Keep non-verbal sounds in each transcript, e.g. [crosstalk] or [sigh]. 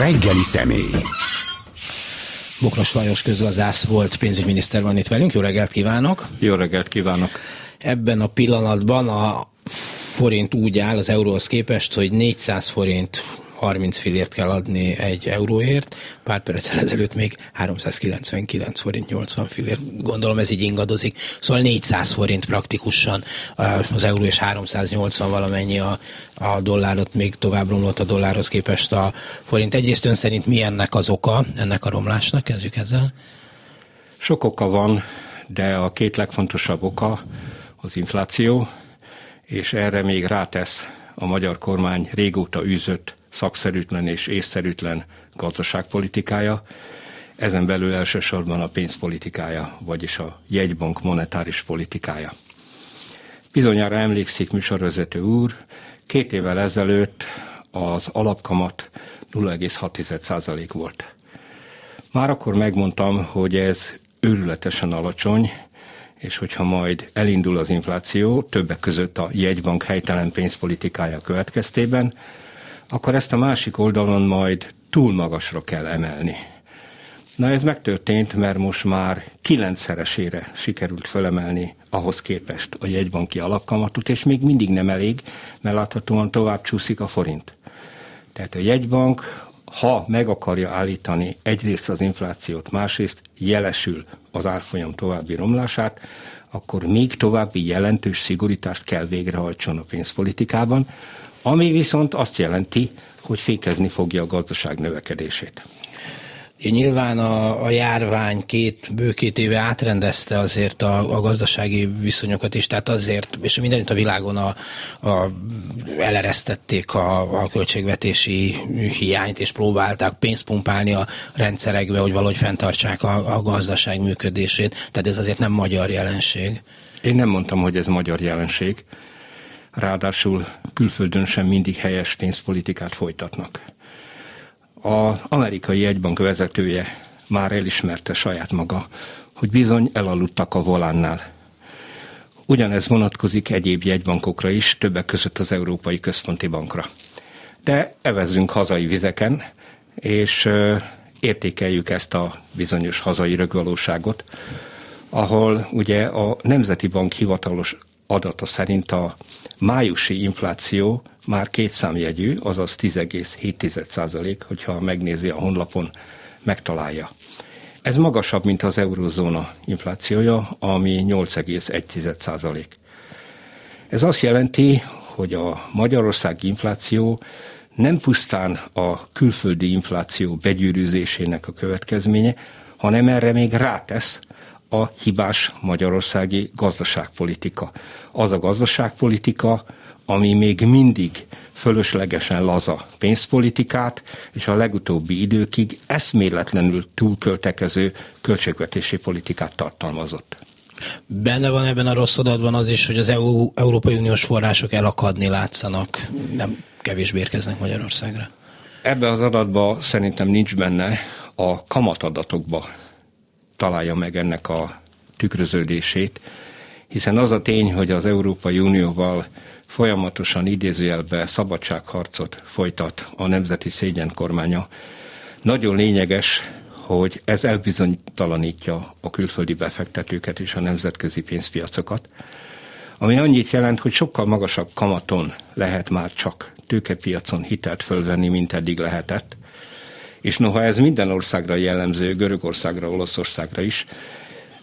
Reggeli személy. Bokros Lajos közgazdász volt pénzügyminiszter van itt velünk. Jó reggelt kívánok! Jó reggelt kívánok! Ebben a pillanatban a forint úgy áll az euróhoz képest, hogy 400 forint 30 fillért kell adni egy euróért, pár perccel ezelőtt még 399 forint 80 fillért. Gondolom ez így ingadozik. Szóval 400 forint praktikusan az euró és 380 valamennyi a, a dollárot, még tovább romlott a dollárhoz képest a forint. Egyrészt ön szerint mi ennek az oka, ennek a romlásnak? Kezdjük ezzel. Sok oka van, de a két legfontosabb oka az infláció, és erre még rátesz a magyar kormány régóta űzött szakszerűtlen és észszerűtlen gazdaságpolitikája, ezen belül elsősorban a pénzpolitikája, vagyis a jegybank monetáris politikája. Bizonyára emlékszik műsorvezető úr, két évvel ezelőtt az alapkamat 0,6% volt. Már akkor megmondtam, hogy ez őrületesen alacsony, és hogyha majd elindul az infláció, többek között a jegybank helytelen pénzpolitikája következtében, akkor ezt a másik oldalon majd túl magasra kell emelni. Na ez megtörtént, mert most már kilencszeresére sikerült felemelni ahhoz képest a jegybanki alapkamatot, és még mindig nem elég, mert láthatóan tovább csúszik a forint. Tehát a jegybank, ha meg akarja állítani egyrészt az inflációt, másrészt jelesül az árfolyam további romlását, akkor még további jelentős szigorítást kell végrehajtson a pénzpolitikában, ami viszont azt jelenti, hogy fékezni fogja a gazdaság növekedését. Nyilván a, a járvány két, bő két éve átrendezte azért a, a gazdasági viszonyokat is, tehát azért, és mindenütt a világon a, a, eleresztették a, a költségvetési hiányt, és próbálták pénzt pumpálni a rendszerekbe, hogy valahogy fenntartsák a, a gazdaság működését. Tehát ez azért nem magyar jelenség. Én nem mondtam, hogy ez magyar jelenség ráadásul külföldön sem mindig helyes pénzpolitikát folytatnak. Az amerikai jegybank vezetője már elismerte saját maga, hogy bizony elaludtak a volánnál. Ugyanez vonatkozik egyéb jegybankokra is, többek között az Európai Központi Bankra. De evezzünk hazai vizeken, és értékeljük ezt a bizonyos hazai rögvalóságot, ahol ugye a Nemzeti Bank hivatalos adata szerint a májusi infláció már kétszámjegyű, azaz 10,7 százalék, hogyha megnézi a honlapon, megtalálja. Ez magasabb, mint az eurozóna inflációja, ami 8,1 százalék. Ez azt jelenti, hogy a magyarországi infláció nem pusztán a külföldi infláció begyűrűzésének a következménye, hanem erre még rátesz a hibás magyarországi gazdaságpolitika. Az a gazdaságpolitika, ami még mindig fölöslegesen laza pénzpolitikát, és a legutóbbi időkig eszméletlenül túlköltekező költségvetési politikát tartalmazott. Benne van ebben a rossz adatban az is, hogy az EU, Európai Uniós források elakadni látszanak, nem kevésbé érkeznek Magyarországra. Ebbe az adatban szerintem nincs benne, a kamatadatokba találja meg ennek a tükröződését, hiszen az a tény, hogy az Európai Unióval folyamatosan idézőjelbe szabadságharcot folytat a nemzeti szégyen kormánya, nagyon lényeges, hogy ez elbizonytalanítja a külföldi befektetőket és a nemzetközi pénzpiacokat, ami annyit jelent, hogy sokkal magasabb kamaton lehet már csak tőkepiacon hitelt fölvenni, mint eddig lehetett, és noha ez minden országra jellemző, Görögországra, Olaszországra is,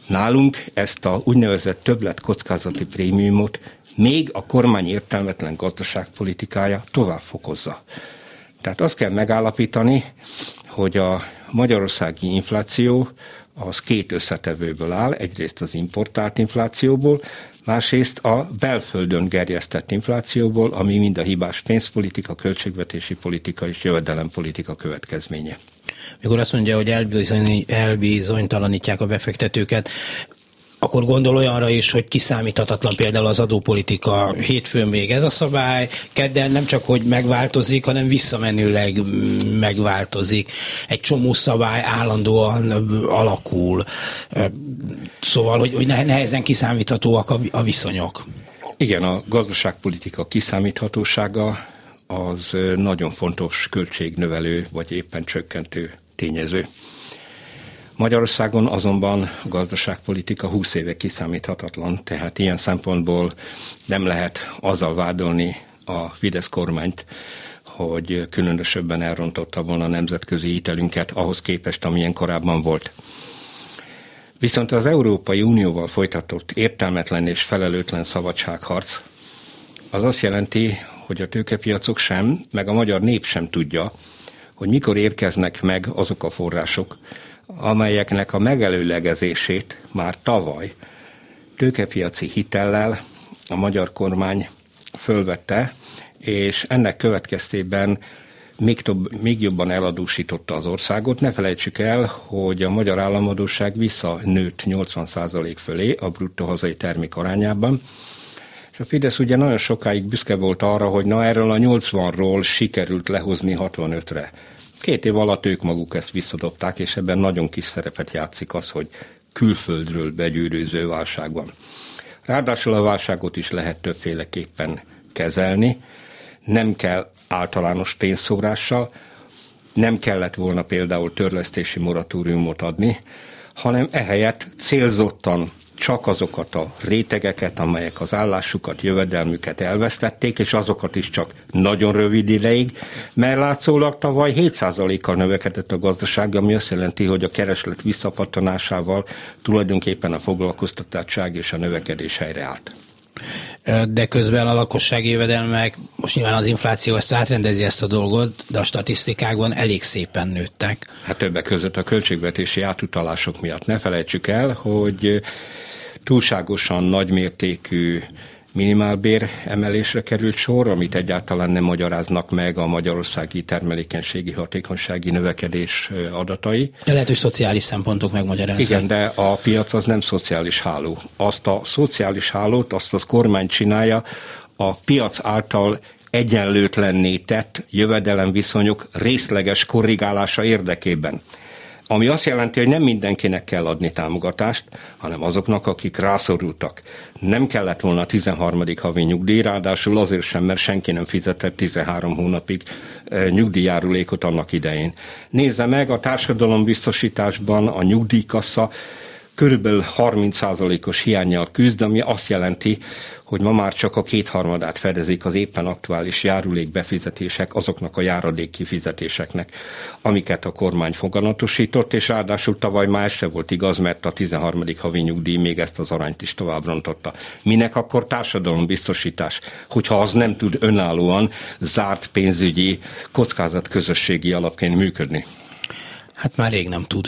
nálunk ezt a úgynevezett többlet kockázati prémiumot még a kormány értelmetlen gazdaságpolitikája tovább fokozza. Tehát azt kell megállapítani, hogy a magyarországi infláció az két összetevőből áll, egyrészt az importált inflációból, másrészt a belföldön gerjesztett inflációból, ami mind a hibás pénzpolitika, költségvetési politika és jövedelempolitika következménye. Mikor azt mondja, hogy elbizony, elbizonytalanítják a befektetőket, akkor gondol olyanra is, hogy kiszámíthatatlan például az adópolitika hétfőn még ez a szabály, kedden nem csak, hogy megváltozik, hanem visszamenőleg megváltozik. Egy csomó szabály állandóan alakul. Szóval, hogy, hogy nehezen kiszámíthatóak a, viszonyok. Igen, a gazdaságpolitika kiszámíthatósága az nagyon fontos költségnövelő, vagy éppen csökkentő tényező. Magyarországon azonban a gazdaságpolitika 20 éve kiszámíthatatlan, tehát ilyen szempontból nem lehet azzal vádolni a Fidesz kormányt, hogy különösebben elrontotta volna a nemzetközi hitelünket ahhoz képest, amilyen korábban volt. Viszont az Európai Unióval folytatott értelmetlen és felelőtlen szabadságharc az azt jelenti, hogy a tőkepiacok sem, meg a magyar nép sem tudja, hogy mikor érkeznek meg azok a források, amelyeknek a megelőlegezését már tavaly tőkepiaci hitellel a magyar kormány fölvette, és ennek következtében még, több, még jobban eladósította az országot. Ne felejtsük el, hogy a magyar államadóság visszanőtt 80% fölé a bruttó hazai termék arányában, és a Fidesz ugye nagyon sokáig büszke volt arra, hogy na erről a 80-ról sikerült lehozni 65-re. Két év alatt ők maguk ezt visszadobták, és ebben nagyon kis szerepet játszik az, hogy külföldről begyűrűző válság van. Ráadásul a válságot is lehet többféleképpen kezelni. Nem kell általános pénzszórással, nem kellett volna például törlesztési moratóriumot adni, hanem ehelyett célzottan csak azokat a rétegeket, amelyek az állásukat, jövedelmüket elvesztették, és azokat is csak nagyon rövid ideig, mert látszólag tavaly 7%-kal növekedett a gazdaság, ami azt jelenti, hogy a kereslet visszapattanásával tulajdonképpen a foglalkoztatottság és a növekedés helyreállt de közben a lakossági jövedelmek, most nyilván az infláció ezt átrendezi ezt a dolgot, de a statisztikákban elég szépen nőttek. Hát többek között a költségvetési átutalások miatt. Ne felejtsük el, hogy túlságosan nagymértékű minimálbér emelésre került sor, amit egyáltalán nem magyaráznak meg a magyarországi termelékenységi hatékonysági növekedés adatai. De lehet, hogy szociális szempontok megmagyarázzák. Igen, de a piac az nem szociális háló. Azt a szociális hálót, azt az kormány csinálja, a piac által egyenlőtlenné tett jövedelemviszonyok részleges korrigálása érdekében ami azt jelenti, hogy nem mindenkinek kell adni támogatást, hanem azoknak, akik rászorultak. Nem kellett volna a 13. havi nyugdíj, ráadásul azért sem, mert senki nem fizetett 13 hónapig eh, nyugdíjjárulékot annak idején. Nézze meg, a társadalombiztosításban a nyugdíjkassa körülbelül 30%-os hiányjal küzd, ami azt jelenti, hogy ma már csak a kétharmadát fedezik az éppen aktuális járulék befizetések azoknak a járadék kifizetéseknek, amiket a kormány foganatosított, és ráadásul tavaly már se volt igaz, mert a 13. havi nyugdíj még ezt az arányt is tovább rontotta. Minek akkor társadalombiztosítás, hogyha az nem tud önállóan zárt pénzügyi kockázatközösségi alapként működni? Hát már rég nem tud.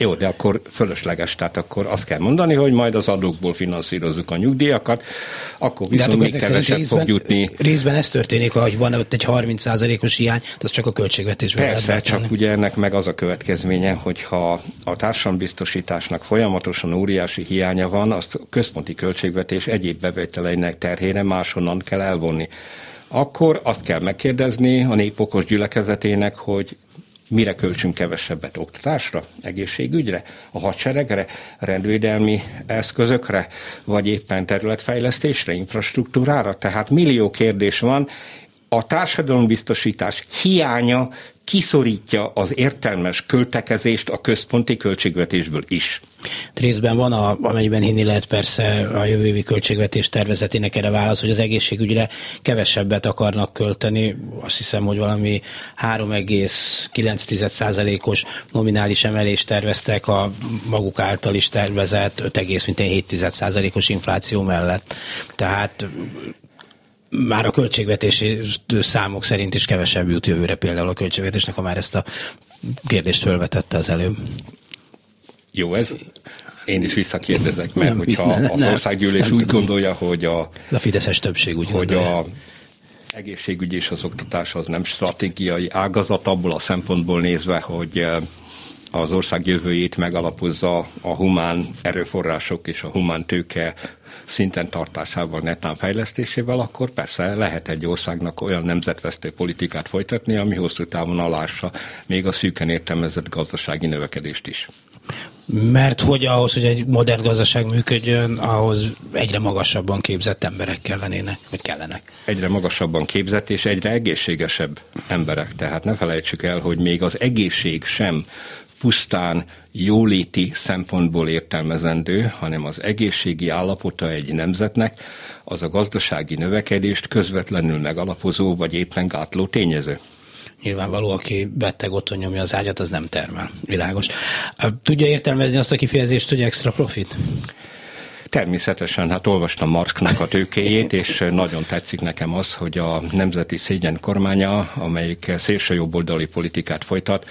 Jó, de akkor fölösleges, tehát akkor azt kell mondani, hogy majd az adókból finanszírozzuk a nyugdíjakat, akkor viszont hát még kevesebb részben, fog jutni. Részben ez történik, hogy van ott egy 30%-os hiány, az csak a költségvetésben Persze, csak ugye ennek meg az a következménye, hogyha a társadalombiztosításnak folyamatosan óriási hiánya van, azt a központi költségvetés egyéb bevételeinek terhére máshonnan kell elvonni akkor azt kell megkérdezni a népokos gyülekezetének, hogy mire költsünk kevesebbet? Oktatásra, egészségügyre, a hadseregre, rendvédelmi eszközökre, vagy éppen területfejlesztésre, infrastruktúrára. Tehát millió kérdés van, a társadalombiztosítás hiánya kiszorítja az értelmes költekezést a központi költségvetésből is. Részben van, a, amennyiben hinni lehet persze a jövő évi költségvetés tervezetének erre válasz, hogy az egészségügyre kevesebbet akarnak költeni. Azt hiszem, hogy valami 3,9%-os nominális emelést terveztek a maguk által is tervezett 5,7%-os infláció mellett. Tehát már a költségvetési számok szerint is kevesebb jut jövőre például a költségvetésnek, ha már ezt a kérdést felvetette az előbb. Jó ez. Én is visszakérdezek, mert nem, hogyha nem, az országgyűlés nem, úgy gondolja, hogy a, a fideszes többség úgy hogy gondolja. a egészségügy és az oktatás az nem stratégiai ágazat abból a szempontból nézve, hogy eh, az ország jövőjét megalapozza a humán erőforrások és a humán tőke szinten tartásával, netán fejlesztésével, akkor persze lehet egy országnak olyan nemzetvesztő politikát folytatni, ami hosszú távon alássa még a szűken értelmezett gazdasági növekedést is. Mert hogy ahhoz, hogy egy modern gazdaság működjön, ahhoz egyre magasabban képzett emberek kellenének, vagy kellenek. Egyre magasabban képzett és egyre egészségesebb emberek. Tehát ne felejtsük el, hogy még az egészség sem pusztán jóléti szempontból értelmezendő, hanem az egészségi állapota egy nemzetnek az a gazdasági növekedést közvetlenül megalapozó vagy éppen gátló tényező. Nyilvánvaló, aki beteg otthon nyomja az ágyat, az nem termel. Világos. Tudja értelmezni azt a kifejezést, hogy extra profit? Természetesen, hát olvastam Marknak a tőkéjét, és nagyon tetszik nekem az, hogy a Nemzeti Szégyen kormánya, amelyik szélsőjobboldali politikát folytat,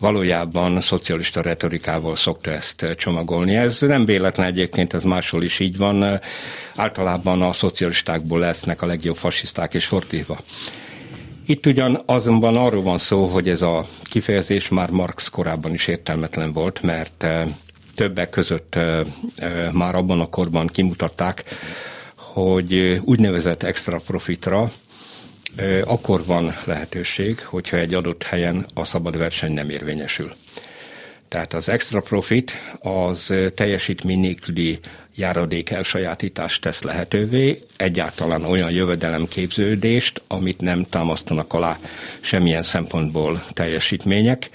valójában szocialista retorikával szokta ezt csomagolni. Ez nem véletlen egyébként, ez máshol is így van. Általában a szocialistákból lesznek a legjobb fasiszták és fordítva. Itt ugyan azonban arról van szó, hogy ez a kifejezés már Marx korábban is értelmetlen volt, mert többek között már abban a korban kimutatták, hogy úgynevezett extra profitra akkor van lehetőség, hogyha egy adott helyen a szabad verseny nem érvényesül. Tehát az extra profit az teljesítmény nélküli járadék elsajátítást tesz lehetővé, egyáltalán olyan jövedelemképződést, amit nem támasztanak alá semmilyen szempontból teljesítmények,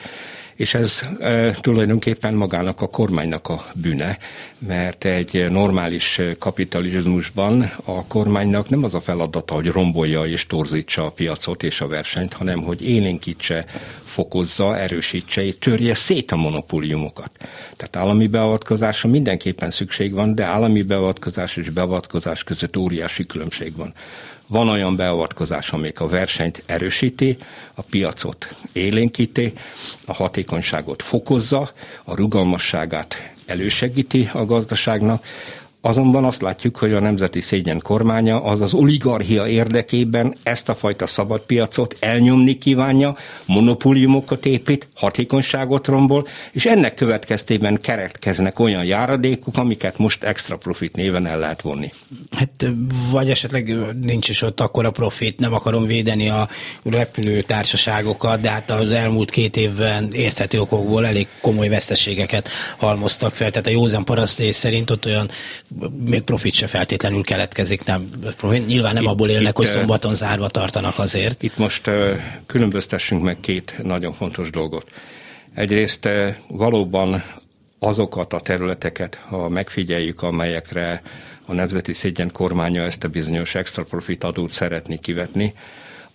és ez e, tulajdonképpen magának a kormánynak a bűne, mert egy normális kapitalizmusban a kormánynak nem az a feladata, hogy rombolja és torzítsa a piacot és a versenyt, hanem hogy élénkítse, fokozza, erősítse és törje szét a monopóliumokat. Tehát állami beavatkozásra mindenképpen szükség van, de állami beavatkozás és beavatkozás között óriási különbség van. Van olyan beavatkozás, amelyik a versenyt erősíti, a piacot élénkíti, a hatékonyságot fokozza, a rugalmasságát elősegíti a gazdaságnak, Azonban azt látjuk, hogy a nemzeti szégyen kormánya az az oligarchia érdekében ezt a fajta szabadpiacot elnyomni kívánja, monopóliumokat épít, hatékonyságot rombol, és ennek következtében keretkeznek olyan járadékok, amiket most extra profit néven el lehet vonni. Hát vagy esetleg nincs is ott akkora profit, nem akarom védeni a repülő társaságokat, de hát az elmúlt két évben érthető okokból elég komoly veszteségeket halmoztak fel. Tehát a józan parasztés szerint ott olyan még profit se feltétlenül keletkezik, nem, nyilván nem itt, abból élnek, itt, hogy szombaton zárva tartanak azért. Itt most különböztessünk meg két nagyon fontos dolgot. Egyrészt valóban azokat a területeket, ha megfigyeljük, amelyekre a Nemzeti Szégyen kormánya ezt a bizonyos extra profit adót szeretné kivetni,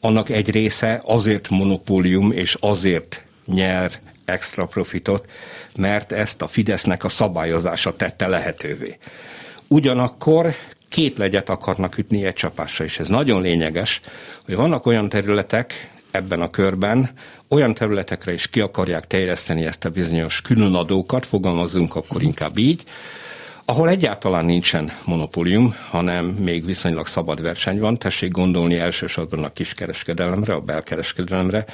annak egy része azért monopólium és azért nyer extra profitot, mert ezt a Fidesznek a szabályozása tette lehetővé. Ugyanakkor két legyet akarnak ütni egy csapásra, és ez nagyon lényeges, hogy vannak olyan területek ebben a körben, olyan területekre is ki akarják terjeszteni ezt a bizonyos különadókat, fogalmazunk akkor inkább így, ahol egyáltalán nincsen monopólium, hanem még viszonylag szabad verseny van, tessék gondolni elsősorban a kiskereskedelemre, a belkereskedelemre,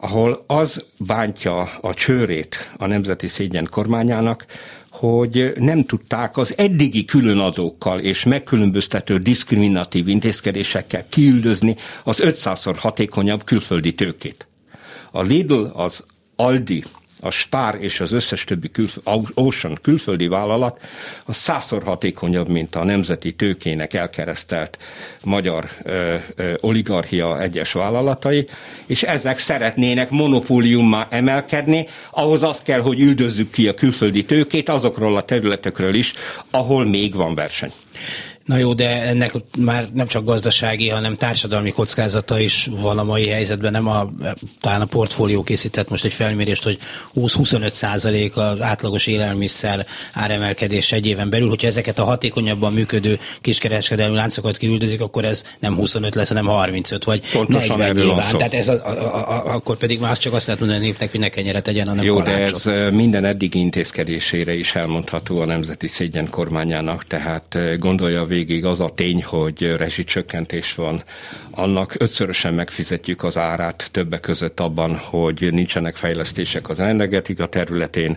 ahol az bántja a csőrét a Nemzeti Szégyen kormányának, hogy nem tudták az eddigi különadókkal és megkülönböztető diszkriminatív intézkedésekkel kiüldözni az 500-szor hatékonyabb külföldi tőkét. A Lidl, az Aldi, a Spár és az összes többi külf- Ocean külföldi vállalat a százszor hatékonyabb, mint a nemzeti tőkének elkeresztelt magyar ö, ö, oligarchia egyes vállalatai, és ezek szeretnének monopóliummá emelkedni, ahhoz az kell, hogy üldözzük ki a külföldi tőkét azokról a területekről is, ahol még van verseny. Na jó, de ennek már nem csak gazdasági, hanem társadalmi kockázata is van a mai helyzetben. Nem a, talán a portfólió készített most egy felmérést, hogy 20-25 százalék az átlagos élelmiszer áremelkedés egy éven belül. Hogyha ezeket a hatékonyabban működő kiskereskedelmi láncokat kiüldözik, akkor ez nem 25 lesz, hanem 35 vagy Pontosan 40 nyilván. Tehát ez a, a, a, akkor pedig már csak azt lehet mondani a népnek, hogy ne kenyeret tegyen, hanem Jó, kalácsot. de ez minden eddigi intézkedésére is elmondható a Nemzeti Szégyen kormányának, tehát gondolja végig az a tény, hogy rezsicsökkentés van, annak ötszörösen megfizetjük az árát többek között abban, hogy nincsenek fejlesztések az energetika területén,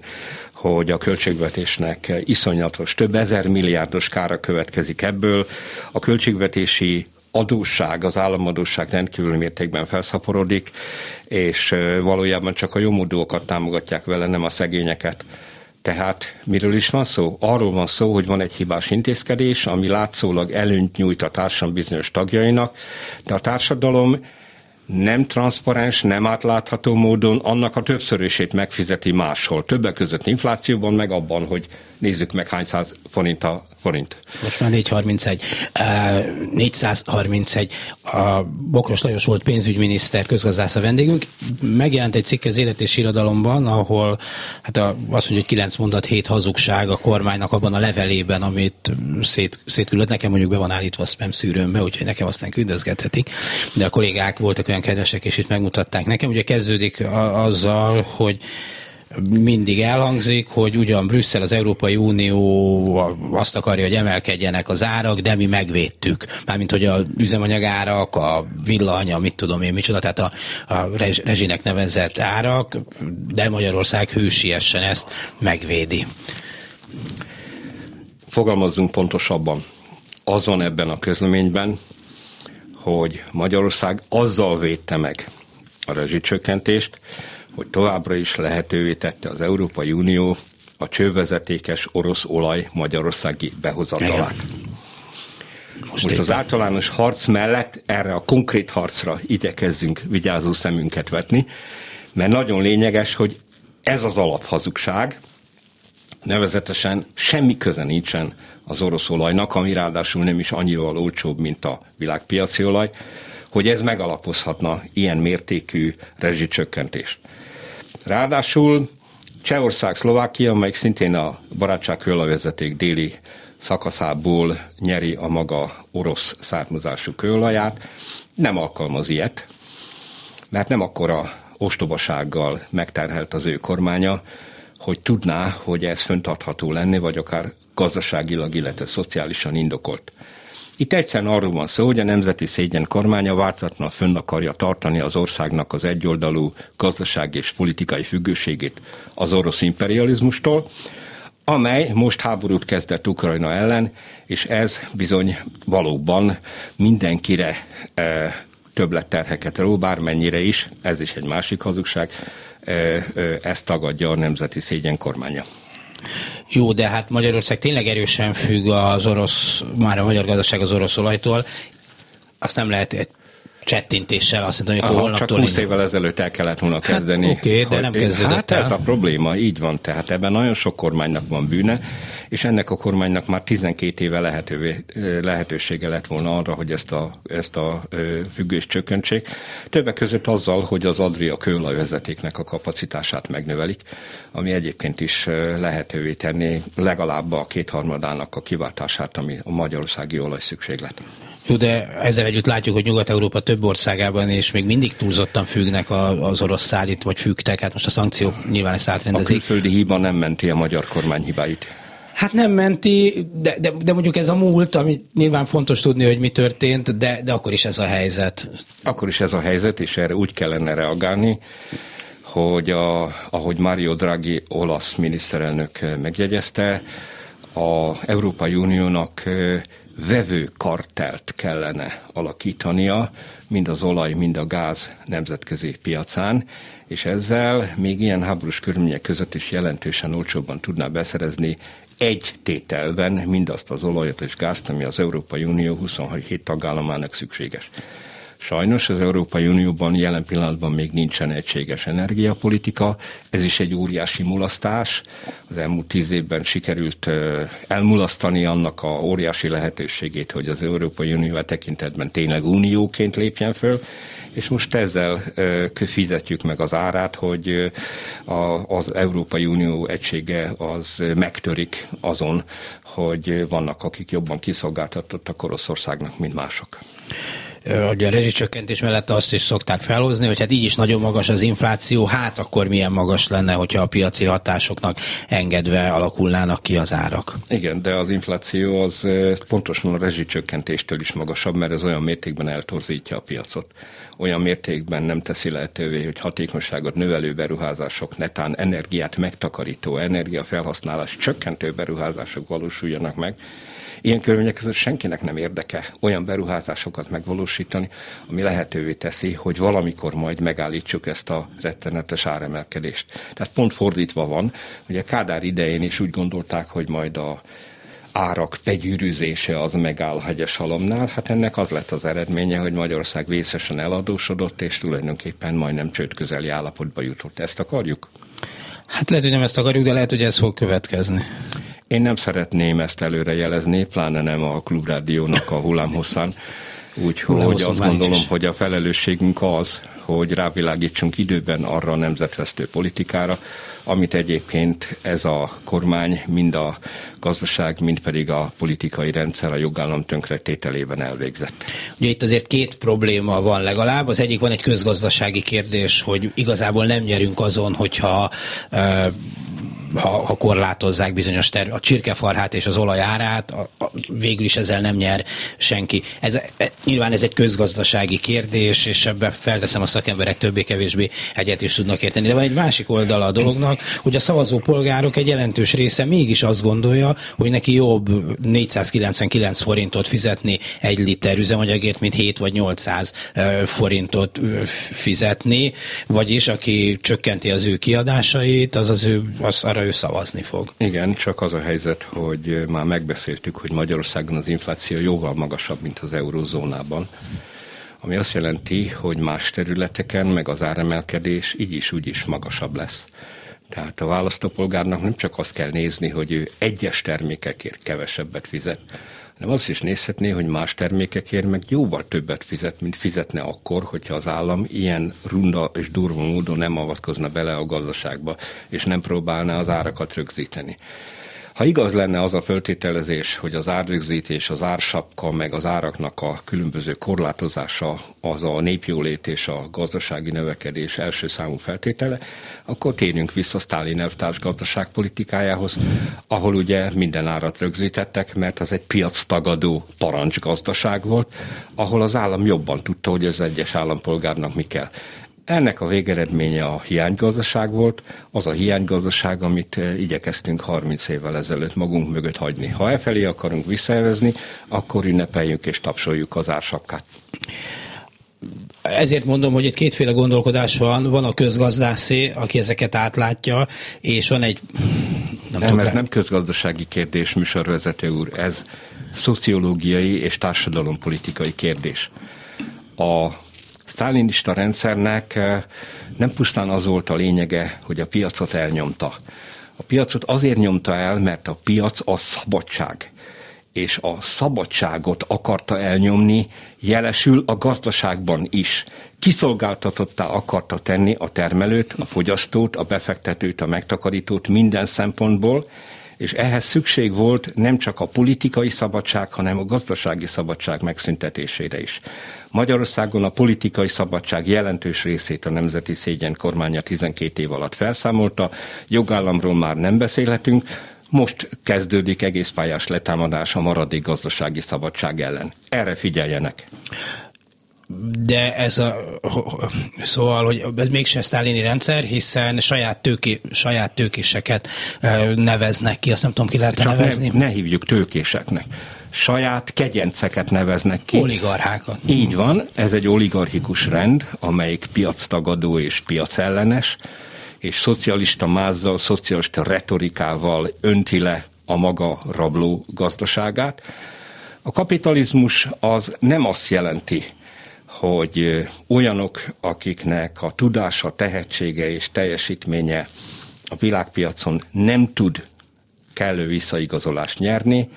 hogy a költségvetésnek iszonyatos, több ezer milliárdos kára következik ebből. A költségvetési adósság, az államadósság rendkívül mértékben felszaporodik, és valójában csak a jómódúakat támogatják vele, nem a szegényeket. Tehát miről is van szó? Arról van szó, hogy van egy hibás intézkedés, ami látszólag előnyt nyújt a társadalom bizonyos tagjainak, de a társadalom nem transzparens, nem átlátható módon annak a többszörösét megfizeti máshol. Többek között inflációban, meg abban, hogy nézzük meg hány száz forint a forint. Most már 431. Uh, 431. A Bokros Lajos volt pénzügyminiszter, közgazdász a vendégünk. Megjelent egy cikk az élet és irodalomban, ahol hát a, azt mondja, hogy 9 mondat, 7 hazugság a kormánynak abban a levelében, amit szét, szétküldött. Nekem mondjuk be van állítva a spam szűrőmbe, úgyhogy nekem aztán küldözgethetik. De a kollégák voltak olyan kedvesek, és itt megmutatták nekem. Ugye kezdődik a, azzal, hogy mindig elhangzik, hogy ugyan Brüsszel, az Európai Unió azt akarja, hogy emelkedjenek az árak, de mi megvédtük. Mármint, hogy a üzemanyagárak, a villany, a mit tudom én, micsoda, tehát a, a rezsinek nevezett árak, de Magyarország hősiesen ezt megvédi. Fogalmazzunk pontosabban. Az van ebben a közleményben, hogy Magyarország azzal védte meg a rezsicsökkentést, hogy továbbra is lehetővé tette az Európai Unió a csővezetékes orosz olaj magyarországi behozatalát. Most, Most az általános harc mellett erre a konkrét harcra igyekezzünk vigyázó szemünket vetni, mert nagyon lényeges, hogy ez az alaphazugság, nevezetesen semmi köze nincsen az orosz olajnak, ami ráadásul nem is annyival olcsóbb, mint a világpiaci olaj, hogy ez megalapozhatna ilyen mértékű rezsicsökkentést. Ráadásul Csehország, Szlovákia, amelyik szintén a barátság vezeték déli szakaszából nyeri a maga orosz származású kőolaját, nem alkalmaz ilyet, mert nem akkora ostobasággal megterhelt az ő kormánya, hogy tudná, hogy ez föntartható lenne, vagy akár gazdaságilag, illetve szociálisan indokolt. Itt egyszerűen arról van szó, hogy a Nemzeti Szégyen kormánya változatlan fönn akarja tartani az országnak az egyoldalú gazdasági és politikai függőségét az orosz imperializmustól, amely most háborút kezdett Ukrajna ellen, és ez bizony valóban mindenkire e, többletterheket ró, bármennyire is, ez is egy másik hazugság, e, e, ezt tagadja a Nemzeti Szégyen kormánya. Jó, de hát Magyarország tényleg erősen függ az orosz, már a magyar gazdaság az orosz olajtól. Azt nem lehet csettintéssel azt mondani, hogy Aha, holnaptól... Csak 20 évvel ezelőtt el kellett volna hát, kezdeni. Hát, Oké, okay, de nem kezdődött Hát el. ez a probléma, így van. Tehát ebben nagyon sok kormánynak van bűne, és ennek a kormánynak már 12 éve lehetővé, lehetősége lett volna arra, hogy ezt a, ezt a függést csökkentsék. Többek között azzal, hogy az Adria kőolajvezetéknek a kapacitását megnövelik, ami egyébként is lehetővé tenni legalább a kétharmadának a kiváltását, ami a magyarországi olaj szükséglet. Jó, de ezzel együtt látjuk, hogy Nyugat-Európa több országában és még mindig túlzottan függnek az orosz szállít, vagy függtek. Hát most a szankciók nyilván ezt átrendezik. A külföldi hiba nem menti a magyar kormány hibáit. Hát nem menti, de, de, de mondjuk ez a múlt, ami nyilván fontos tudni, hogy mi történt, de, de akkor is ez a helyzet. Akkor is ez a helyzet, és erre úgy kellene reagálni, hogy a, ahogy Mario Draghi olasz miniszterelnök megjegyezte, a Európai Uniónak vevő kartelt kellene alakítania, mind az olaj, mind a gáz nemzetközi piacán, és ezzel még ilyen háborús körülmények között is jelentősen olcsóbban tudná beszerezni egy tételben mindazt az olajat és gázt, ami az Európai Unió 27 tagállamának szükséges. Sajnos az Európai Unióban jelen pillanatban még nincsen egységes energiapolitika, ez is egy óriási mulasztás. Az elmúlt tíz évben sikerült elmulasztani annak a óriási lehetőségét, hogy az Európai Unió a tekintetben tényleg unióként lépjen föl, és most ezzel fizetjük meg az árát, hogy az Európai Unió egysége az megtörik azon, hogy vannak, akik jobban kiszolgáltatottak Oroszországnak, mint mások hogy a rezsicsökkentés mellett azt is szokták felhozni, hogy hát így is nagyon magas az infláció, hát akkor milyen magas lenne, hogyha a piaci hatásoknak engedve alakulnának ki az árak. Igen, de az infláció az pontosan a rezsicsökkentéstől is magasabb, mert ez olyan mértékben eltorzítja a piacot olyan mértékben nem teszi lehetővé, hogy hatékonyságot növelő beruházások, netán energiát megtakarító, energiafelhasználás csökkentő beruházások valósuljanak meg, Ilyen körülmények között senkinek nem érdeke olyan beruházásokat megvalósítani, ami lehetővé teszi, hogy valamikor majd megállítsuk ezt a rettenetes áremelkedést. Tehát pont fordítva van, hogy a Kádár idején is úgy gondolták, hogy majd a árak begyűrűzése az megáll hegyes halomnál. Hát ennek az lett az eredménye, hogy Magyarország vészesen eladósodott, és tulajdonképpen majdnem csőd közeli állapotba jutott. Ezt akarjuk? Hát lehet, hogy nem ezt akarjuk, de lehet, hogy ez fog következni. Én nem szeretném ezt előrejelezni, pláne nem a klubrádiónak a hullámhosszán. Úgyhogy azt gondolom, is. hogy a felelősségünk az, hogy rávilágítsunk időben arra a nemzetvesztő politikára, amit egyébként ez a kormány mind a gazdaság, mind pedig a politikai rendszer a jogállam tönkretételében elvégzett. Ugye itt azért két probléma van legalább. Az egyik van egy közgazdasági kérdés, hogy igazából nem nyerünk azon, hogyha ha, ha korlátozzák bizonyos ter- a csirkefarhát és az olajárát, a, a, végül is ezzel nem nyer senki. Ez, e, nyilván ez egy közgazdasági kérdés, és ebbe felteszem a szakemberek többé-kevésbé egyet is tudnak érteni. De van egy másik oldala a dolognak, hogy a szavazó polgárok egy jelentős része mégis azt gondolja, hogy neki jobb 499 forintot fizetni egy liter üzemanyagért, mint 7 vagy 800 forintot fizetni, vagyis aki csökkenti az ő kiadásait, az az ő, az arra ő szavazni fog. Igen, csak az a helyzet, hogy már megbeszéltük, hogy Magyarországon az infláció jóval magasabb, mint az eurózónában ami azt jelenti, hogy más területeken meg az áremelkedés így is úgy is magasabb lesz. Tehát a választópolgárnak nem csak azt kell nézni, hogy ő egyes termékekért kevesebbet fizet, hanem azt is nézhetné, hogy más termékekért meg jóval többet fizet, mint fizetne akkor, hogyha az állam ilyen runda és durva módon nem avatkozna bele a gazdaságba, és nem próbálná az árakat rögzíteni. Ha igaz lenne az a föltételezés, hogy az árrögzítés, az ársapka, meg az áraknak a különböző korlátozása az a népjólét és a gazdasági növekedés első számú feltétele, akkor térjünk vissza Sztálin elvtárs gazdaságpolitikájához, ahol ugye minden árat rögzítettek, mert az egy piac tagadó parancsgazdaság volt, ahol az állam jobban tudta, hogy az egyes állampolgárnak mi kell. Ennek a végeredménye a hiánygazdaság volt, az a hiánygazdaság, amit eh, igyekeztünk 30 évvel ezelőtt magunk mögött hagyni. Ha e felé akarunk visszaelvezni, akkor ünnepeljük és tapsoljuk az ársapkát. Ezért mondom, hogy itt kétféle gondolkodás van. Van a közgazdászé, aki ezeket átlátja, és van egy... Nem, nem ez nem közgazdasági kérdés, műsorvezető úr, ez szociológiai és társadalompolitikai kérdés. A sztálinista rendszernek eh, nem pusztán az volt a lényege, hogy a piacot elnyomta. A piacot azért nyomta el, mert a piac a szabadság és a szabadságot akarta elnyomni, jelesül a gazdaságban is. Kiszolgáltatottá akarta tenni a termelőt, a fogyasztót, a befektetőt, a megtakarítót minden szempontból, és ehhez szükség volt nem csak a politikai szabadság, hanem a gazdasági szabadság megszüntetésére is. Magyarországon a politikai szabadság jelentős részét a Nemzeti Szégyen kormánya 12 év alatt felszámolta, jogállamról már nem beszélhetünk, most kezdődik egész pályás letámadás a maradék gazdasági szabadság ellen. Erre figyeljenek de ez a, szóval, hogy ez mégse sztálini rendszer, hiszen saját, tőké, saját tőkéseket neveznek ki, azt nem tudom, ki lehet Csak nevezni. Ne, ne hívjuk tőkéseknek saját kegyenceket neveznek ki. Oligarchákat. Így van, ez egy oligarchikus rend, amelyik piactagadó és piacellenes, és szocialista mázzal, szocialista retorikával önti le a maga rabló gazdaságát. A kapitalizmus az nem azt jelenti, hogy olyanok, akiknek a tudása, tehetsége és teljesítménye a világpiacon nem tud kellő visszaigazolást nyerni,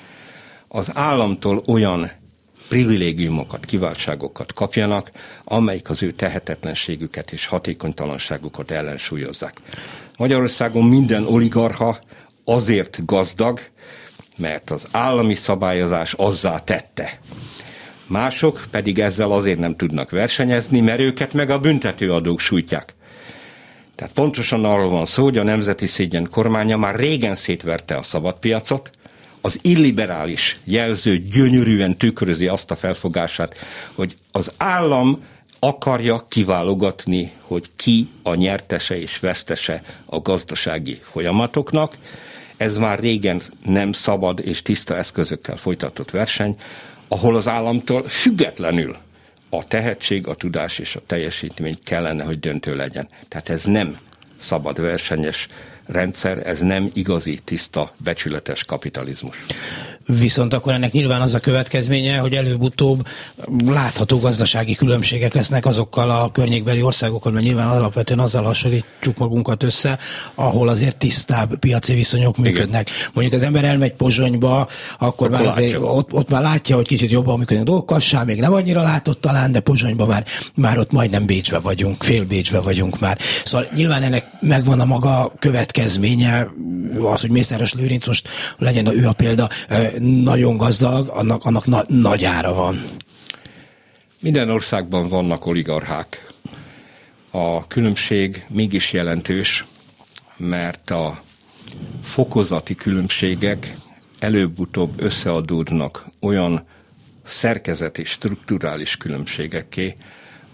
az államtól olyan privilégiumokat, kiváltságokat kapjanak, amelyik az ő tehetetlenségüket és hatékonytalanságukat ellensúlyozzák. Magyarországon minden oligarcha azért gazdag, mert az állami szabályozás azzá tette. Mások pedig ezzel azért nem tudnak versenyezni, mert őket meg a büntetőadók sújtják. Tehát pontosan arról van szó, hogy a Nemzeti Szégyen kormánya már régen szétverte a szabadpiacot, az illiberális jelző gyönyörűen tükrözi azt a felfogását, hogy az állam akarja kiválogatni, hogy ki a nyertese és vesztese a gazdasági folyamatoknak, Ez már régen nem szabad és tiszta eszközökkel folytatott verseny, ahol az államtól függetlenül a tehetség, a tudás és a teljesítmény kellene, hogy döntő legyen. Tehát ez nem szabad versenyes rendszer, ez nem igazi, tiszta, becsületes kapitalizmus. Viszont akkor ennek nyilván az a következménye, hogy előbb-utóbb látható gazdasági különbségek lesznek azokkal a környékbeli országokkal, mert nyilván alapvetően azzal hasonlítjuk magunkat össze, ahol azért tisztább piaci viszonyok működnek. Igen. Mondjuk az ember elmegy Pozsonyba, akkor, akkor már azért ott, ott már látja, hogy kicsit jobban működnek dolgok, Kassán még nem annyira látott talán, de Pozsonyba már, már ott majdnem Bécsbe vagyunk, fél Bécsbe vagyunk már. Szóval nyilván ennek megvan a maga következménye, az, hogy Mészáros Lőrinc most legyen ő a példa, nagyon gazdag, annak, annak na, nagy ára van. Minden országban vannak oligarchák. A különbség mégis jelentős, mert a fokozati különbségek előbb-utóbb összeadódnak olyan szerkezeti, strukturális különbségekké,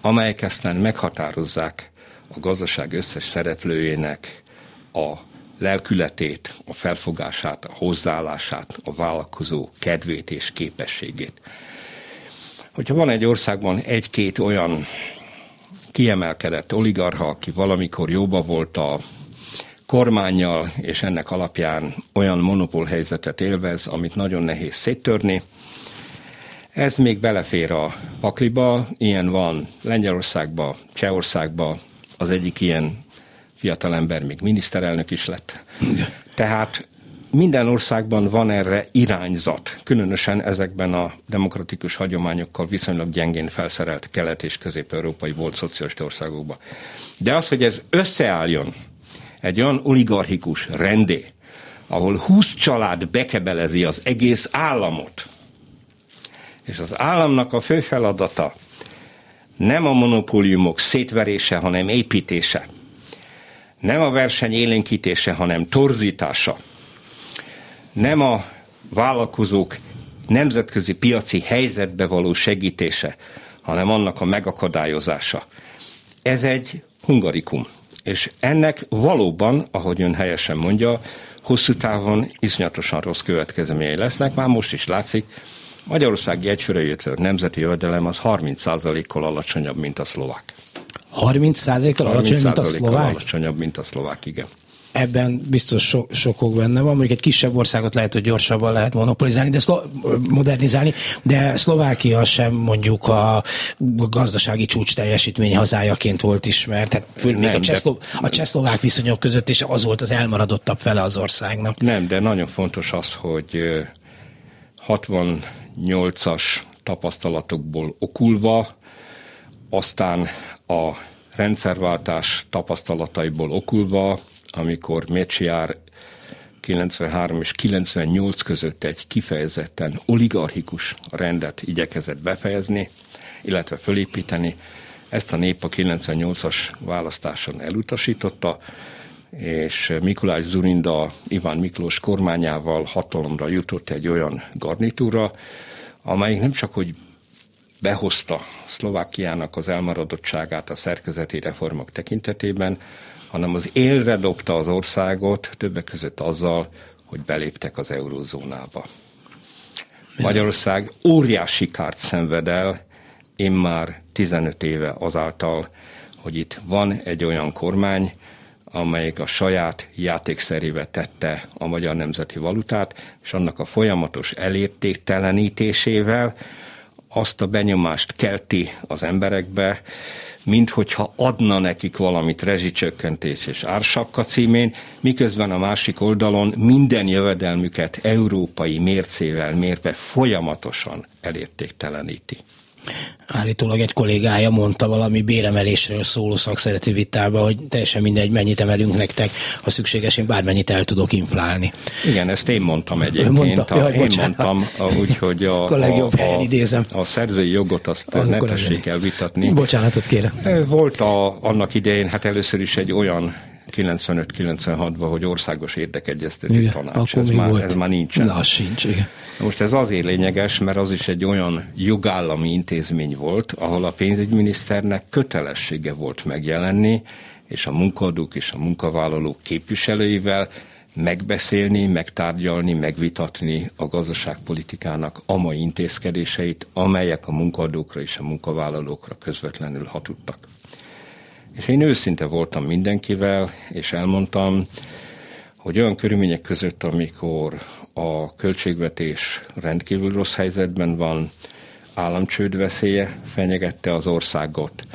amelyek aztán meghatározzák a gazdaság összes szereplőjének a lelkületét, a felfogását, a hozzáállását, a vállalkozó kedvét és képességét. Hogyha van egy országban egy-két olyan kiemelkedett oligarha, aki valamikor jóba volt a kormányjal, és ennek alapján olyan monopól helyzetet élvez, amit nagyon nehéz széttörni. Ez még belefér a pakliba, ilyen van Lengyelországban, Csehországban, az egyik ilyen fiatalember még miniszterelnök is lett. Igen. Tehát minden országban van erre irányzat, különösen ezekben a demokratikus hagyományokkal viszonylag gyengén felszerelt kelet- és közép-európai volt szocialista országokban. De az, hogy ez összeálljon egy olyan oligarchikus rendé, ahol 20 család bekebelezi az egész államot, és az államnak a fő feladata nem a monopóliumok szétverése, hanem építése – nem a verseny élénkítése, hanem torzítása, nem a vállalkozók nemzetközi piaci helyzetbe való segítése, hanem annak a megakadályozása. Ez egy hungarikum. És ennek valóban, ahogy ön helyesen mondja, hosszú távon iszonyatosan rossz következményei lesznek. Már most is látszik, Magyarországi egyfőre jött nemzeti jövedelem az 30%-kal alacsonyabb, mint a szlovák. 30%-kal alacsonyabb, mint a szlovák? alacsonyabb, mint a szlovák, igen. Ebben biztos so, sokok benne van, mondjuk egy kisebb országot lehet, hogy gyorsabban lehet monopolizálni, de szlo- modernizálni, de Szlovákia sem mondjuk a gazdasági csúcs teljesítmény hazájaként volt ismert. Tehát nem, még a, csehszlo- a csehszlovák viszonyok között is az volt az elmaradottabb fele az országnak. Nem, de nagyon fontos az, hogy 68-as tapasztalatokból okulva, aztán a rendszerváltás tapasztalataiból okulva, amikor Mecsiár 93 és 98 között egy kifejezetten oligarchikus rendet igyekezett befejezni, illetve fölépíteni. Ezt a nép a 98-as választáson elutasította, és Mikulás Zurinda Iván Miklós kormányával hatalomra jutott egy olyan garnitúra, amelyik nem csak, hogy behozta Szlovákiának az elmaradottságát a szerkezeti reformok tekintetében, hanem az élre dobta az országot, többek között azzal, hogy beléptek az eurózónába. Magyarország óriási kárt szenved el, én már 15 éve azáltal, hogy itt van egy olyan kormány, amelyik a saját játékszerébe tette a magyar nemzeti valutát, és annak a folyamatos elértéktelenítésével azt a benyomást kelti az emberekbe, mint hogyha adna nekik valamit rezsicsökkentés és ársapka címén, miközben a másik oldalon minden jövedelmüket európai mércével mérve folyamatosan elértékteleníti. Állítólag egy kollégája mondta valami béremelésről szóló szakszereti vitába, hogy teljesen mindegy, mennyit emelünk nektek, ha szükséges, én bármennyit el tudok inflálni. Igen, ezt én mondtam egyébként. Mondta, a, jaj, én bocsánat. mondtam, úgyhogy a, a, a, idézem. a szerzői jogot azt az ne tessék elvitatni. Bocsánatot kérem. Volt a, annak idején, hát először is egy olyan 95-96-ban, hogy országos érdekegyeztető igen, tanács. Ez már, volt. ez már nincsen. Na, sincs, igen. Most ez azért lényeges, mert az is egy olyan jogállami intézmény volt, ahol a pénzügyminiszternek kötelessége volt megjelenni, és a munkadók és a munkavállalók képviselőivel megbeszélni, megtárgyalni, megvitatni a gazdaságpolitikának a mai intézkedéseit, amelyek a munkadókra és a munkavállalókra közvetlenül hatudtak. És én őszinte voltam mindenkivel, és elmondtam, hogy olyan körülmények között, amikor a költségvetés rendkívül rossz helyzetben van, államcsőd veszélye fenyegette az országot,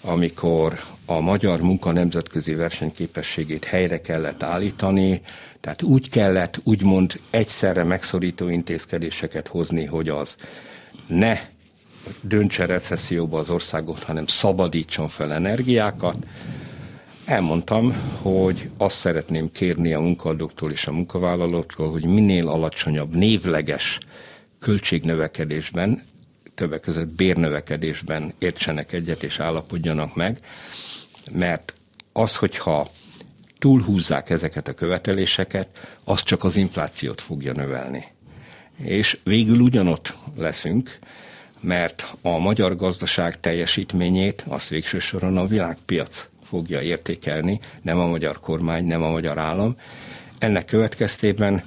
amikor a magyar munka nemzetközi versenyképességét helyre kellett állítani, tehát úgy kellett úgymond egyszerre megszorító intézkedéseket hozni, hogy az ne döntse recesszióba az országot, hanem szabadítson fel energiákat. Elmondtam, hogy azt szeretném kérni a munkadóktól és a munkavállalóktól, hogy minél alacsonyabb névleges költségnövekedésben, többek között bérnövekedésben értsenek egyet és állapodjanak meg, mert az, hogyha túlhúzzák ezeket a követeléseket, az csak az inflációt fogja növelni. És végül ugyanott leszünk, mert a magyar gazdaság teljesítményét azt végső soron a világpiac fogja értékelni, nem a magyar kormány, nem a magyar állam. Ennek következtében,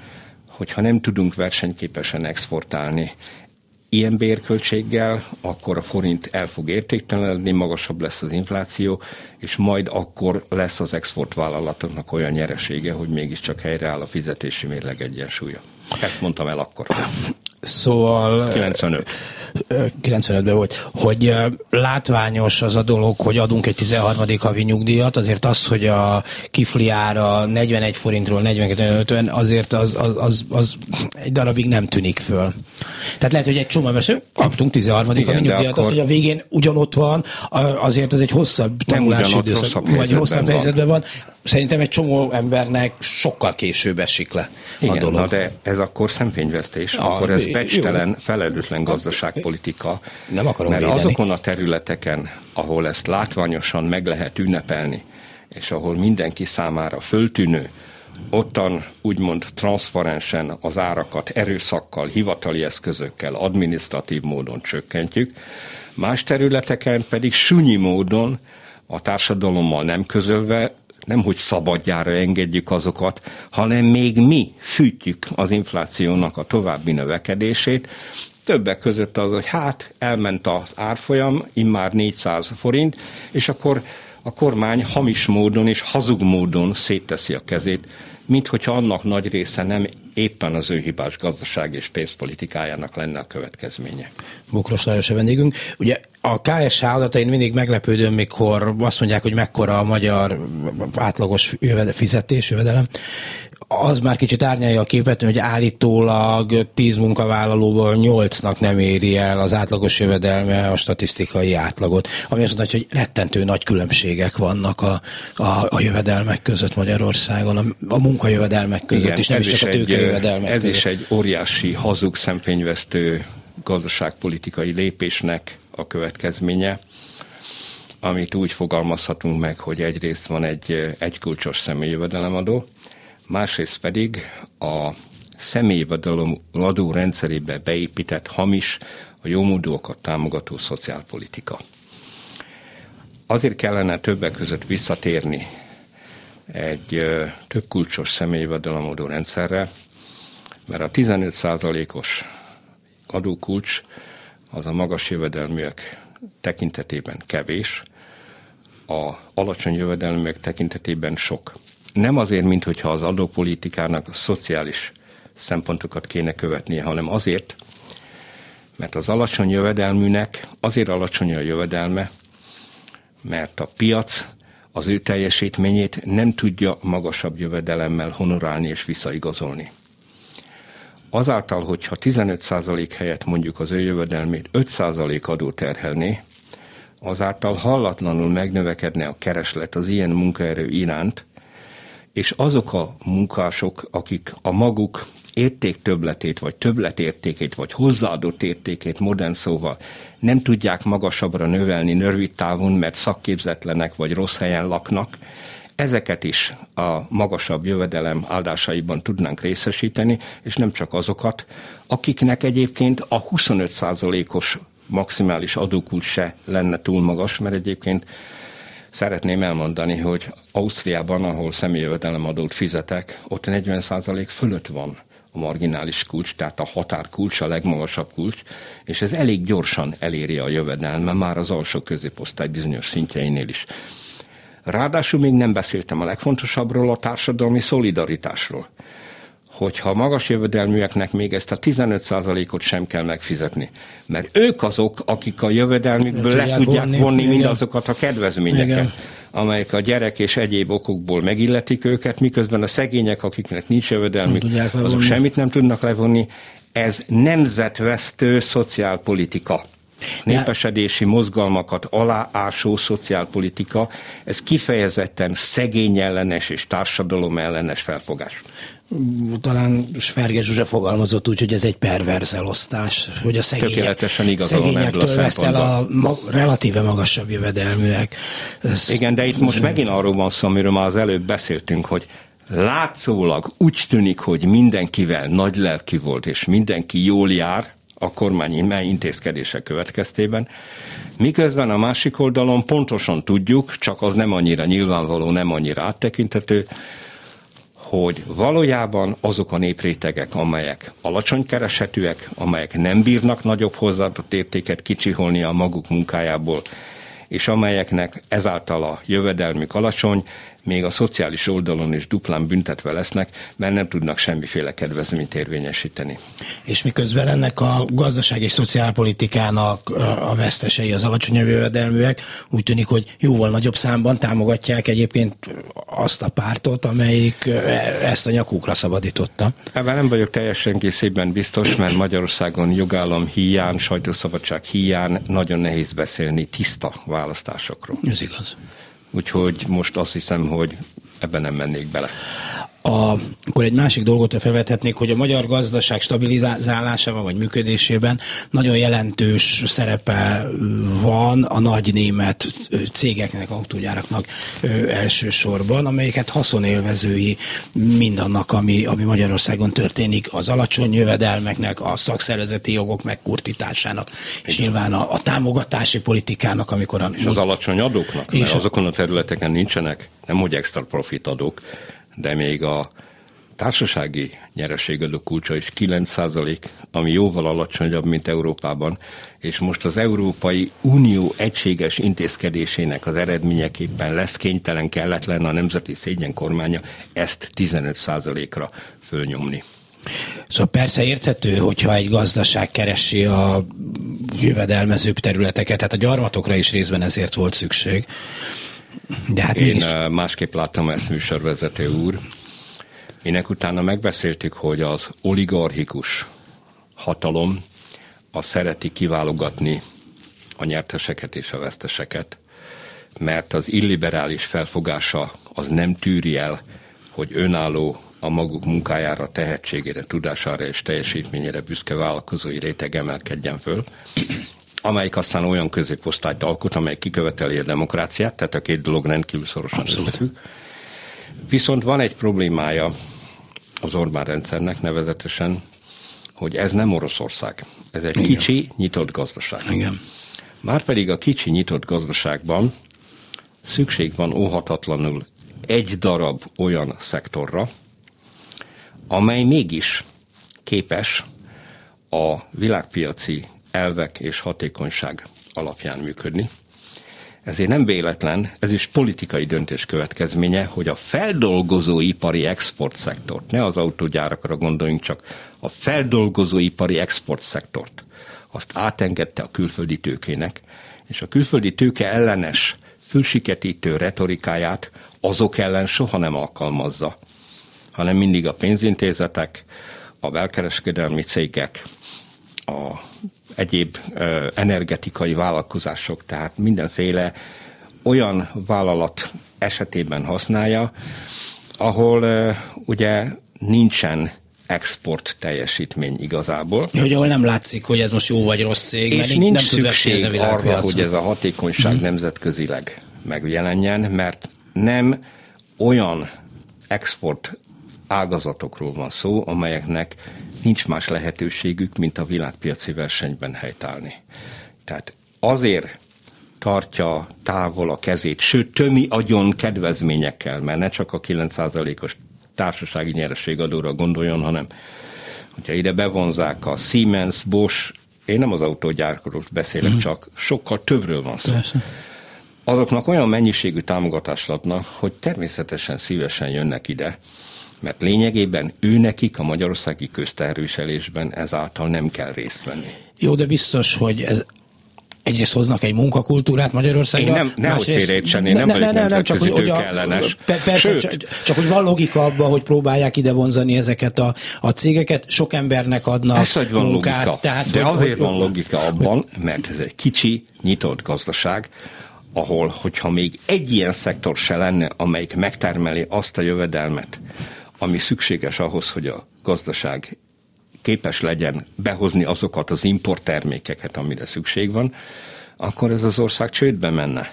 hogyha nem tudunk versenyképesen exportálni, ilyen bérköltséggel, akkor a forint el fog értéktelenedni, magasabb lesz az infláció, és majd akkor lesz az exportvállalatoknak olyan nyeresége, hogy mégiscsak helyreáll a fizetési mérleg egyensúlya. Ezt mondtam el akkor. Szóval... 95. 95-ben volt, hogy látványos az a dolog, hogy adunk egy 13. havi nyugdíjat, azért az, hogy a kifli ára 41 forintról 42 azért az, az, az, az egy darabig nem tűnik föl. Tehát lehet, hogy egy csomó ember kaptunk 13. havi nyugdíjat, akkor... az, hogy a végén ugyanott van, azért az egy hosszabb tanulási időszak, vagy hosszabb helyzetben van. van szerintem egy csomó embernek sokkal később esik le Igen, a dolog. Na de ez akkor szemfényvesztés, ja, akkor ez becstelen, felelőtlen gazdaságpolitika. Nem akarom Mert védeni. azokon a területeken, ahol ezt látványosan meg lehet ünnepelni, és ahol mindenki számára föltűnő, ottan úgymond transzparensen az árakat erőszakkal, hivatali eszközökkel, adminisztratív módon csökkentjük, más területeken pedig sunyi módon a társadalommal nem közölve nem hogy szabadjára engedjük azokat, hanem még mi fűtjük az inflációnak a további növekedését, többek között az, hogy hát elment az árfolyam, immár 400 forint, és akkor a kormány hamis módon és hazug módon szétteszi a kezét, mint hogyha annak nagy része nem éppen az ő hibás gazdaság és pénzpolitikájának lenne a következménye. Bokros Lajos a vendégünk. Ugye a KSH adatain mindig meglepődöm, mikor azt mondják, hogy mekkora a magyar átlagos jövedel, fizetés, jövedelem, az már kicsit árnyalja a képet, hogy állítólag 10 munkavállalóból 8-nak nem éri el az átlagos jövedelme a statisztikai átlagot, ami azt mondja, hogy rettentő nagy különbségek vannak a, a, a jövedelmek között Magyarországon, a, a munkajövedelmek között, Igen, és nem is csak a tőkejövedelmek Ez között. is egy óriási hazug szemfényvesztő gazdaságpolitikai lépésnek a következménye amit úgy fogalmazhatunk meg, hogy egyrészt van egy egykulcsos személyjövedelemadó, másrészt pedig a személyvadalom adó rendszerébe beépített hamis, a jómódúakat támogató szociálpolitika. Azért kellene többek között visszatérni egy több kulcsos személyvadalomadó rendszerre, mert a 15%-os adókulcs az a magas jövedelműek tekintetében kevés, a alacsony jövedelműek tekintetében sok nem azért, mint hogyha az adópolitikának a szociális szempontokat kéne követnie, hanem azért, mert az alacsony jövedelműnek azért alacsony a jövedelme, mert a piac az ő teljesítményét nem tudja magasabb jövedelemmel honorálni és visszaigazolni. Azáltal, hogyha 15% helyett mondjuk az ő jövedelmét 5% adó terhelné, azáltal hallatlanul megnövekedne a kereslet az ilyen munkaerő iránt, és azok a munkások, akik a maguk értéktöbletét, vagy többletértékét, vagy hozzáadott értékét modern szóval nem tudják magasabbra növelni rövid távon, mert szakképzetlenek vagy rossz helyen laknak, ezeket is a magasabb jövedelem áldásaiban tudnánk részesíteni, és nem csak azokat, akiknek egyébként a 25%-os maximális adókult se lenne túl magas, mert egyébként Szeretném elmondani, hogy Ausztriában, ahol személyjövedelemadót fizetek, ott 40% fölött van a marginális kulcs, tehát a határkulcs, a legmagasabb kulcs, és ez elég gyorsan eléri a jövedelme már az alsó középosztály bizonyos szintjeinél is. Ráadásul még nem beszéltem a legfontosabbról, a társadalmi szolidaritásról hogyha magas jövedelműeknek még ezt a 15%-ot sem kell megfizetni. Mert ők azok, akik a jövedelmükből le tudják vonni, vonni mindazokat a kedvezményeket. Igen amelyek a gyerek és egyéb okokból megilletik őket, miközben a szegények, akiknek nincs jövedelmük, azok semmit nem tudnak levonni. Ez nemzetvesztő szociálpolitika népesedési mozgalmakat aláásó szociálpolitika, ez kifejezetten szegény ellenes és társadalom ellenes felfogás. Talán Sverge Zsuzsa fogalmazott úgy, hogy ez egy perverz elosztás, hogy a szegények, szegényektől veszel a ma, relatíve magasabb jövedelműek. Ez, Igen, de itt most megint arról van szó, amiről már az előbb beszéltünk, hogy látszólag úgy tűnik, hogy mindenkivel nagy lelki volt, és mindenki jól jár a kormány mely intézkedése következtében, miközben a másik oldalon pontosan tudjuk, csak az nem annyira nyilvánvaló, nem annyira áttekintető, hogy valójában azok a néprétegek, amelyek alacsony keresetűek, amelyek nem bírnak nagyobb hozzáadott értéket kicsiholni a maguk munkájából, és amelyeknek ezáltal a jövedelmük alacsony, még a szociális oldalon is duplán büntetve lesznek, mert nem tudnak semmiféle kedvezményt érvényesíteni. És miközben ennek a gazdaság és szociálpolitikának a vesztesei az alacsonyabb jövedelműek, úgy tűnik, hogy jóval nagyobb számban támogatják egyébként azt a pártot, amelyik ezt a nyakukra szabadította. Ebben nem vagyok teljesen készében biztos, mert Magyarországon jogállam hiány, sajtószabadság hiány nagyon nehéz beszélni tiszta választásokról. Ez igaz. Úgyhogy most azt hiszem, hogy ebben nem mennék bele. A, akkor egy másik dolgot felvethetnék, hogy a magyar gazdaság stabilizálásában vagy működésében nagyon jelentős szerepe van a nagy német cégeknek, autógyáraknak elsősorban, amelyeket haszonélvezői mindannak, ami, ami Magyarországon történik, az alacsony jövedelmeknek, a szakszervezeti jogok megkurtításának, és nyilván a, a támogatási politikának, amikor a... És az alacsony adóknak, és mert azokon a területeken nincsenek, nem hogy extra profit adók, de még a társasági nyereségadó kulcsa is 9%, ami jóval alacsonyabb, mint Európában, és most az Európai Unió egységes intézkedésének az eredményeképpen lesz kénytelen, kelletlen a nemzeti szégyen kormánya ezt 15%-ra fölnyomni. Szóval persze érthető, hogyha egy gazdaság keresi a jövedelmezőbb területeket, tehát a gyarmatokra is részben ezért volt szükség. De hát Én mégis... Eh, másképp láttam ezt műsorvezető úr. Ének utána megbeszéltük, hogy az oligarchikus hatalom a szereti kiválogatni a nyerteseket és a veszteseket, mert az illiberális felfogása az nem tűri el, hogy önálló a maguk munkájára, tehetségére, tudására és teljesítményére büszke vállalkozói réteg emelkedjen föl, amelyik aztán olyan középosztályt alkot, amely kiköveteli a demokráciát, tehát a két dolog rendkívül szorosan összefügg. Viszont van egy problémája az Orbán rendszernek nevezetesen, hogy ez nem Oroszország. Ez egy Igen. kicsi, nyitott gazdaság. Igen. Márpedig a kicsi, nyitott gazdaságban szükség van óhatatlanul egy darab olyan szektorra, amely mégis képes a világpiaci elvek és hatékonyság alapján működni. Ezért nem véletlen, ez is politikai döntés következménye, hogy a feldolgozóipari exportszektort, ne az autógyárakra gondoljunk csak, a feldolgozóipari exportszektort, azt átengedte a külföldi tőkének, és a külföldi tőke ellenes, fülsiketítő retorikáját azok ellen soha nem alkalmazza, hanem mindig a pénzintézetek, a belkereskedelmi cégek, a egyéb energetikai vállalkozások, tehát mindenféle olyan vállalat esetében használja, ahol ugye nincsen export teljesítmény igazából. Hogy ahol nem látszik, hogy ez most jó vagy rossz cég, és nincs nem szükség tud arra, hogy ez a hatékonyság hmm. nemzetközileg megjelenjen, mert nem olyan export ágazatokról van szó, amelyeknek nincs más lehetőségük, mint a világpiaci versenyben helytállni. Tehát azért tartja távol a kezét, sőt, tömi agyon kedvezményekkel, mert ne csak a 9%-os társasági nyerességadóra gondoljon, hanem hogyha ide bevonzák a Siemens, Bosch, én nem az autógyárkról beszélek, mm. csak sokkal többről van szó. Persze. Azoknak olyan mennyiségű támogatást adnak, hogy természetesen szívesen jönnek ide, mert lényegében ő nekik a magyarországi közterviselésben ezáltal nem kell részt venni. Jó, de biztos, hogy ez egyrészt hoznak egy munkakultúrát Magyarországra. Én nem, nehogy félreértsené, nem, nem, nem, nem, nem, csak hogy, hogy a, ellenes. Persze, Sőt. Csak, csak, hogy van logika abban, hogy próbálják ide vonzani ezeket a, a cégeket, sok embernek adnak persze, hogy van munkát. Logika. Tehát, De hogy, azért hogy, van logika abban, mert ez egy kicsi, nyitott gazdaság, ahol, hogyha még egy ilyen szektor se lenne, amelyik megtermeli azt a jövedelmet, ami szükséges ahhoz, hogy a gazdaság képes legyen behozni azokat az importtermékeket, amire szükség van, akkor ez az ország csődbe menne.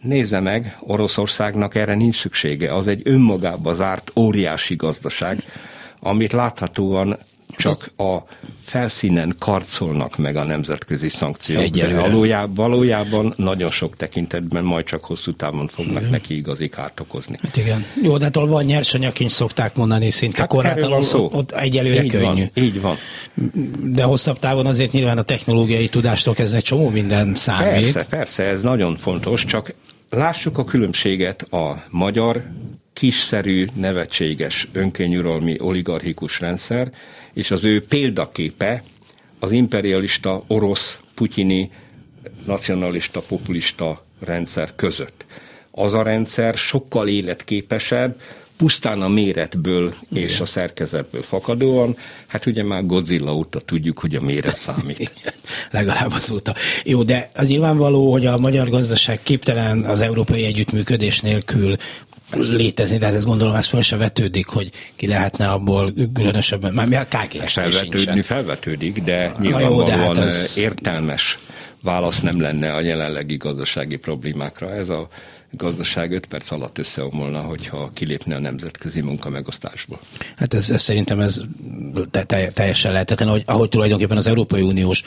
Nézze meg, Oroszországnak erre nincs szüksége. Az egy önmagába zárt óriási gazdaság, amit láthatóan csak a felszínen karcolnak meg a nemzetközi szankciók. Egyelőre. Valójában, valójában nagyon sok tekintetben majd csak hosszú távon fognak igen. neki igazi kárt okozni. Hát igen. Jó, de hát ahol van nyersanyagkincs, szokták mondani szinte hát korlátlan, van szó. ott egyelőre így könnyű. Van, így van. De hosszabb távon azért nyilván a technológiai tudástól ez egy csomó minden számít. Persze, persze, ez nagyon fontos, csak lássuk a különbséget a magyar kiszerű, nevetséges, önkényuralmi oligarchikus rendszer, és az ő példaképe az imperialista, orosz, putyini, nacionalista, populista rendszer között. Az a rendszer sokkal életképesebb, pusztán a méretből Igen. és a szerkezetből fakadóan, hát ugye már Godzilla óta tudjuk, hogy a méret [laughs] számít. Legalább azóta. Jó, de az nyilvánvaló, hogy a magyar gazdaság képtelen az európai együttműködés nélkül létezni, tehát ezt gondolom, ez fel se vetődik, hogy ki lehetne abból különösebben, már mi a KGS Felvetődni felvetődik, de nyilvánvalóan jó, de hát értelmes válasz nem lenne a jelenlegi gazdasági problémákra. Ez a gazdaság 5 perc alatt összeomolna, hogyha kilépne a nemzetközi munkamegosztásból. Hát ez, ez szerintem ez te, te, teljesen lehetetlen, ahogy, ahogy tulajdonképpen az Európai Uniós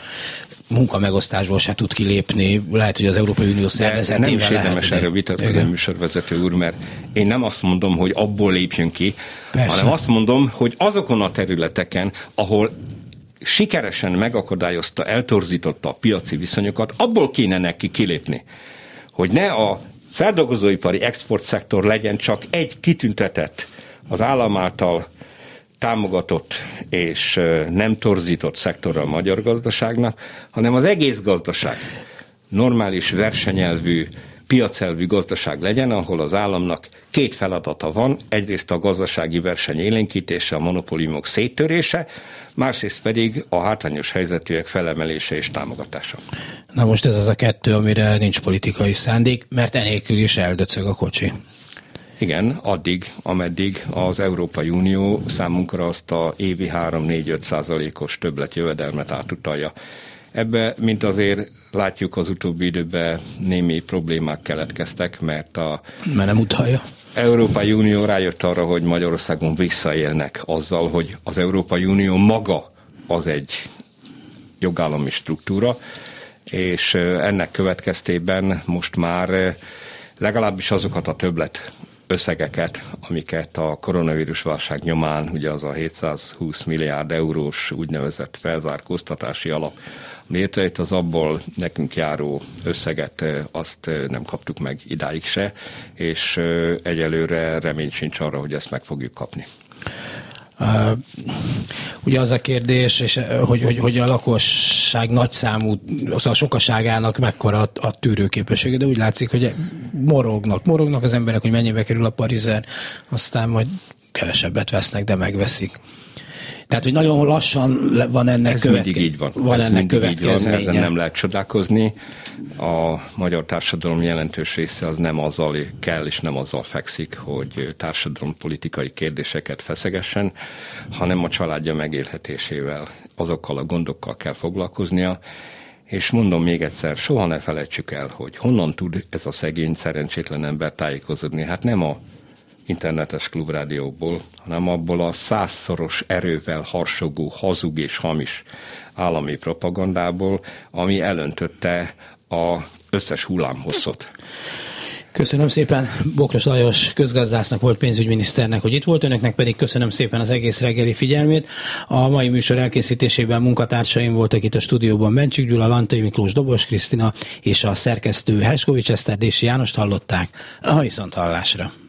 munkamegosztásból se tud kilépni, lehet, hogy az Európai Unió szervezetével Nem is érdemes erről vitatkozni, műsorvezető úr, mert én nem azt mondom, hogy abból lépjön ki, Persze. hanem azt mondom, hogy azokon a területeken, ahol sikeresen megakadályozta, eltorzította a piaci viszonyokat, abból kéne neki kilépni. Hogy ne a feldolgozóipari exportszektor legyen csak egy kitüntetett az állam által támogatott és nem torzított szektora a magyar gazdaságnak, hanem az egész gazdaság. Normális versenyelvű, piacelvű gazdaság legyen, ahol az államnak két feladata van, egyrészt a gazdasági verseny élénkítése, a monopóliumok széttörése, másrészt pedig a hátrányos helyzetűek felemelése és támogatása. Na most ez az a kettő, amire nincs politikai szándék, mert enélkül is eldöcög a kocsi. Igen, addig, ameddig az Európai Unió számunkra azt a évi 3-4-5 százalékos többletjövedelmet átutalja. Ebbe, mint azért látjuk az utóbbi időben némi problémák keletkeztek, mert a... Mert nem utalja. Európai Unió rájött arra, hogy Magyarországon visszaélnek azzal, hogy az Európai Unió maga az egy jogállami struktúra, és ennek következtében most már legalábbis azokat a többlet összegeket, amiket a koronavírus válság nyomán, ugye az a 720 milliárd eurós úgynevezett felzárkóztatási alap létrejött, az abból nekünk járó összeget azt nem kaptuk meg idáig se, és egyelőre remény sincs arra, hogy ezt meg fogjuk kapni. Ugye az a kérdés, és, hogy, hogy, hogy a lakosság nagyszámú, az a sokaságának mekkora a, a tűrőképessége, de úgy látszik, hogy morognak, morognak az emberek, hogy mennyibe kerül a parizer, aztán majd kevesebbet vesznek, de megveszik. Tehát, hogy nagyon lassan van ennek Ez követke... mindig így van. Van Ez ennek következménye. Így van, ezen nem lehet csodálkozni. A magyar társadalom jelentős része az nem azzal kell és nem azzal fekszik, hogy társadalompolitikai kérdéseket feszegessen, hanem a családja megélhetésével, azokkal a gondokkal kell foglalkoznia, és mondom még egyszer, soha ne felejtsük el, hogy honnan tud ez a szegény, szerencsétlen ember tájékozódni. Hát nem a internetes klubrádióból, hanem abból a százszoros erővel harsogó, hazug és hamis állami propagandából, ami elöntötte a összes hullámhosszot. Köszönöm szépen Bokros Lajos közgazdásznak volt pénzügyminiszternek, hogy itt volt, önöknek pedig köszönöm szépen az egész reggeli figyelmét. A mai műsor elkészítésében munkatársaim voltak itt a stúdióban Bencsik Gyula, Lantai Miklós, Dobos Krisztina és a szerkesztő Herskovics Eszter Dési Jánost hallották. A viszont hallásra.